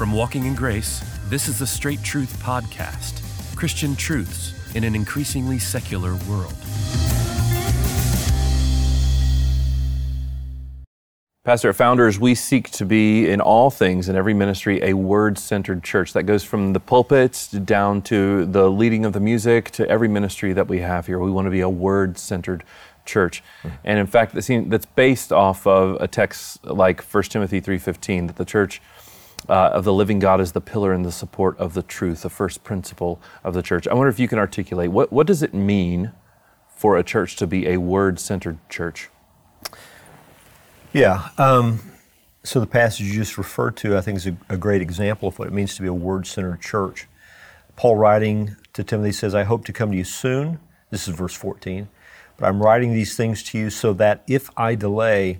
From Walking in Grace, this is the Straight Truth Podcast Christian truths in an increasingly secular world. Pastor, Founders, we seek to be in all things in every ministry a word centered church. That goes from the pulpits down to the leading of the music to every ministry that we have here. We want to be a word centered church. And in fact, that's based off of a text like 1 Timothy 3.15, that the church uh, of the living God is the pillar and the support of the truth, the first principle of the church. I wonder if you can articulate, what, what does it mean for a church to be a word-centered church? Yeah. Um, so the passage you just referred to, I think, is a, a great example of what it means to be a word-centered church. Paul writing to Timothy says, I hope to come to you soon. This is verse 14. But I'm writing these things to you so that if I delay,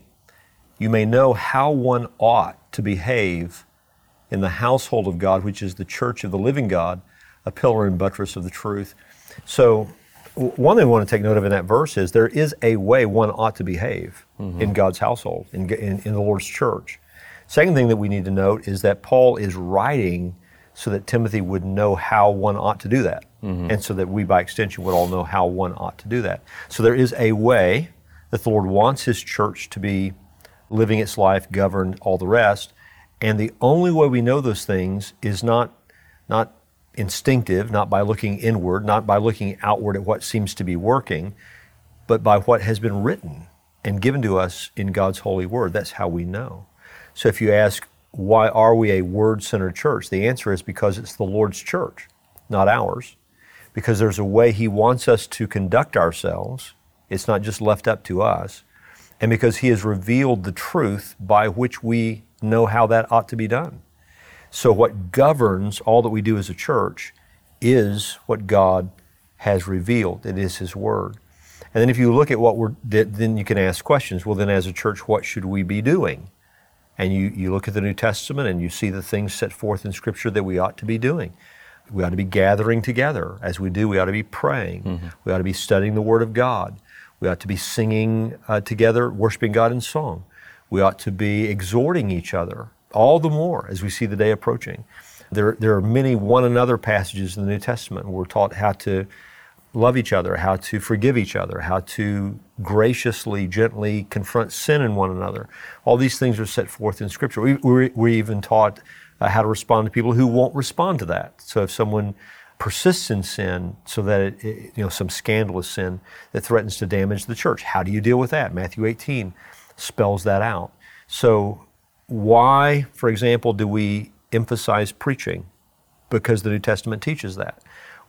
you may know how one ought to behave in the household of God, which is the church of the living God, a pillar and buttress of the truth. So, one thing we want to take note of in that verse is there is a way one ought to behave mm-hmm. in God's household, in, in, in the Lord's church. Second thing that we need to note is that Paul is writing so that Timothy would know how one ought to do that. Mm-hmm. And so that we, by extension, would all know how one ought to do that. So there is a way that the Lord wants His church to be living its life, governed, all the rest. And the only way we know those things is not, not instinctive, not by looking inward, not by looking outward at what seems to be working, but by what has been written and given to us in God's holy word. That's how we know. So if you ask, why are we a word centered church? The answer is because it's the Lord's church, not ours because there's a way He wants us to conduct ourselves. It's not just left up to us. And because He has revealed the truth by which we know how that ought to be done. So, what governs all that we do as a church is what God has revealed. It is His Word. And then, if you look at what we're, then you can ask questions. Well, then, as a church, what should we be doing? And you, you look at the New Testament and you see the things set forth in Scripture that we ought to be doing we ought to be gathering together. As we do, we ought to be praying. Mm-hmm. We ought to be studying the Word of God. We ought to be singing uh, together, worshiping God in song. We ought to be exhorting each other all the more as we see the day approaching. There, there are many one another passages in the New Testament where we're taught how to love each other, how to forgive each other, how to graciously, gently confront sin in one another. All these things are set forth in Scripture. We, we're, we're even taught uh, how to respond to people who won't respond to that. So if someone persists in sin so that it, it, you know some scandalous sin that threatens to damage the church, how do you deal with that? Matthew 18 spells that out. So why, for example, do we emphasize preaching? Because the New Testament teaches that.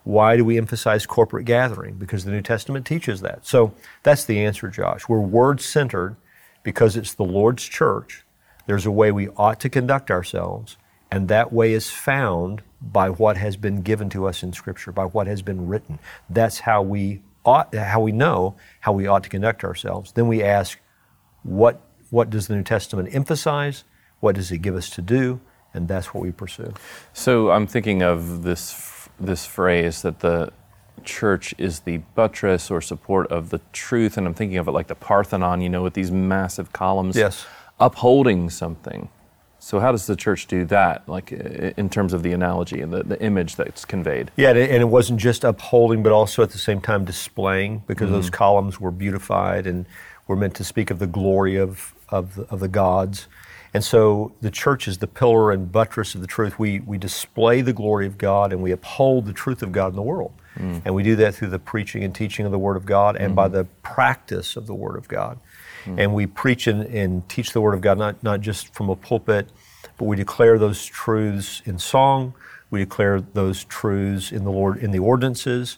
Why do we emphasize corporate gathering? Because the New Testament teaches that. So that's the answer, Josh. We're word centered because it's the Lord's church. There's a way we ought to conduct ourselves. And that way is found by what has been given to us in Scripture, by what has been written. That's how we ought, how we know how we ought to conduct ourselves. Then we ask, what, what does the New Testament emphasize? What does it give us to do? And that's what we pursue. So I'm thinking of this this phrase that the church is the buttress or support of the truth, and I'm thinking of it like the Parthenon, you know, with these massive columns yes. upholding something. So how does the church do that, like in terms of the analogy and the, the image that's conveyed? Yeah, and it wasn't just upholding, but also at the same time displaying, because mm-hmm. those columns were beautified and were meant to speak of the glory of, of, the, of the gods. And so the church is the pillar and buttress of the truth. We, we display the glory of God and we uphold the truth of God in the world. Mm. And we do that through the preaching and teaching of the Word of God and mm-hmm. by the practice of the Word of God. Mm. And we preach and, and, teach the Word of God, not, not just from a pulpit, but we declare those truths in song. We declare those truths in the Lord in the ordinances,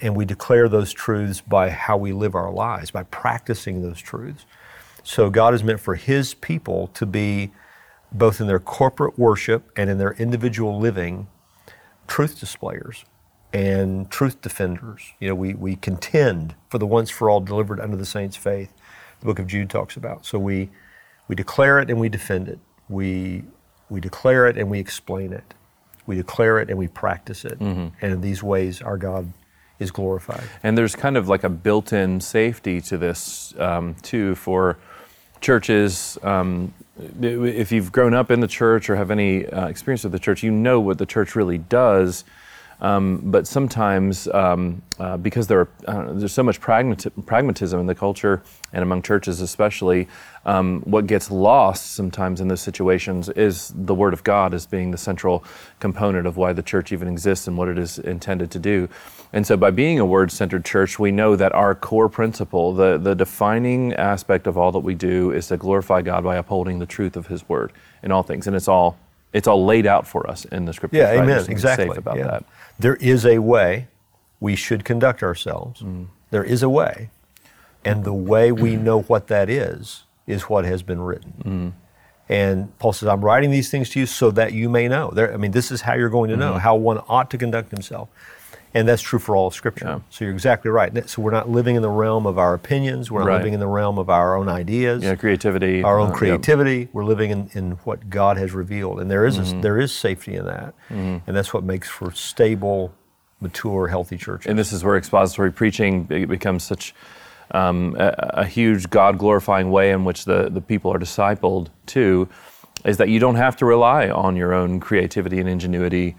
and we declare those truths by how we live our lives, by practicing those truths. So God is meant for His people to be both in their corporate worship and in their individual living truth displayers and truth defenders. You know, we, we contend for the once for all delivered under the saints' faith the book of Jude talks about. So we, we declare it and we defend it. We, we declare it and we explain it. We declare it and we practice it. Mm-hmm. And in these ways, our God is glorified. And there's kind of like a built in safety to this, um, too, for churches. Um, if you've grown up in the church or have any uh, experience with the church, you know what the church really does. Um, but sometimes, um, uh, because there are, know, there's so much pragmati- pragmatism in the culture and among churches especially, um, what gets lost sometimes in those situations is the Word of God as being the central component of why the church even exists and what it is intended to do. And so, by being a Word centered church, we know that our core principle, the, the defining aspect of all that we do, is to glorify God by upholding the truth of His Word in all things. And it's all it's all laid out for us in the scripture. Yeah, amen. Exactly. Safe about yeah. that. There is a way we should conduct ourselves. Mm. There is a way, and the way we know what that is is what has been written. Mm. And Paul says, "I'm writing these things to you so that you may know." There, I mean, this is how you're going to know mm-hmm. how one ought to conduct himself. And that's true for all of Scripture. Yeah. So you're exactly right. So we're not living in the realm of our opinions. We're not right. living in the realm of our own ideas. Yeah, creativity. Our own uh, creativity. We're living in, in what God has revealed. And there is, mm-hmm. a, there is safety in that. Mm-hmm. And that's what makes for stable, mature, healthy churches. And this is where expository preaching becomes such um, a, a huge God glorifying way in which the, the people are discipled too, is that you don't have to rely on your own creativity and ingenuity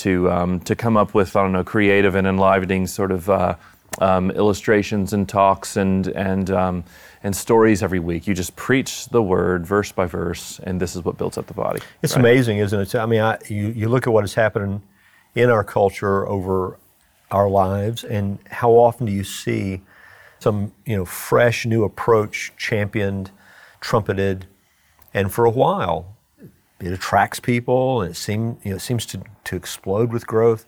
to um, to come up with I don't know creative and enlivening sort of uh, um, illustrations and talks and and um, and stories every week. You just preach the word verse by verse, and this is what builds up the body. It's right? amazing, isn't it? I mean, I, you you look at what is happening in our culture over our lives, and how often do you see some you know fresh new approach championed, trumpeted, and for a while it attracts people and it, seem, you know, it seems to, to explode with growth.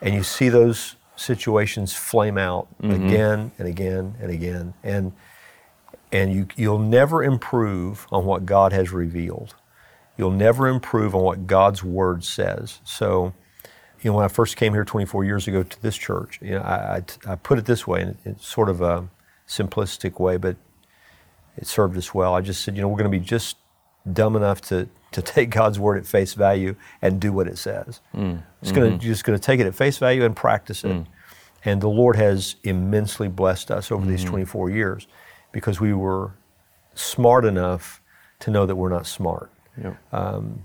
And you see those situations flame out mm-hmm. again and again and again. And, and you, you'll never improve on what God has revealed. You'll never improve on what God's Word says. So, you know, when I first came here 24 years ago to this church, you know, I, I, I put it this way, and it's sort of a simplistic way, but it served us well. I just said, you know, we're going to be just dumb enough to to take God's word at face value and do what it says. Mm. It's gonna, mm-hmm. just going to take it at face value and practice it. Mm. And the Lord has immensely blessed us over mm-hmm. these 24 years because we were smart enough to know that we're not smart, yep. um,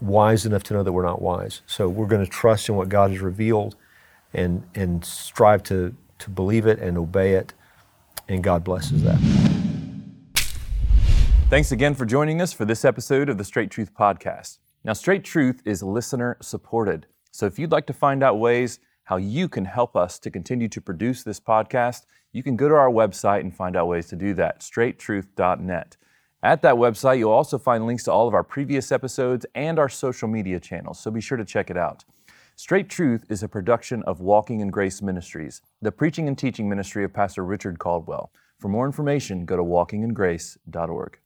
wise enough to know that we're not wise. So we're going to trust in what God has revealed and, and strive to, to believe it and obey it. And God blesses that. Thanks again for joining us for this episode of the Straight Truth Podcast. Now, Straight Truth is listener supported. So if you'd like to find out ways how you can help us to continue to produce this podcast, you can go to our website and find out ways to do that, straighttruth.net. At that website, you'll also find links to all of our previous episodes and our social media channels, so be sure to check it out. Straight Truth is a production of Walking in Grace Ministries, the preaching and teaching ministry of Pastor Richard Caldwell. For more information, go to walkingingrace.org.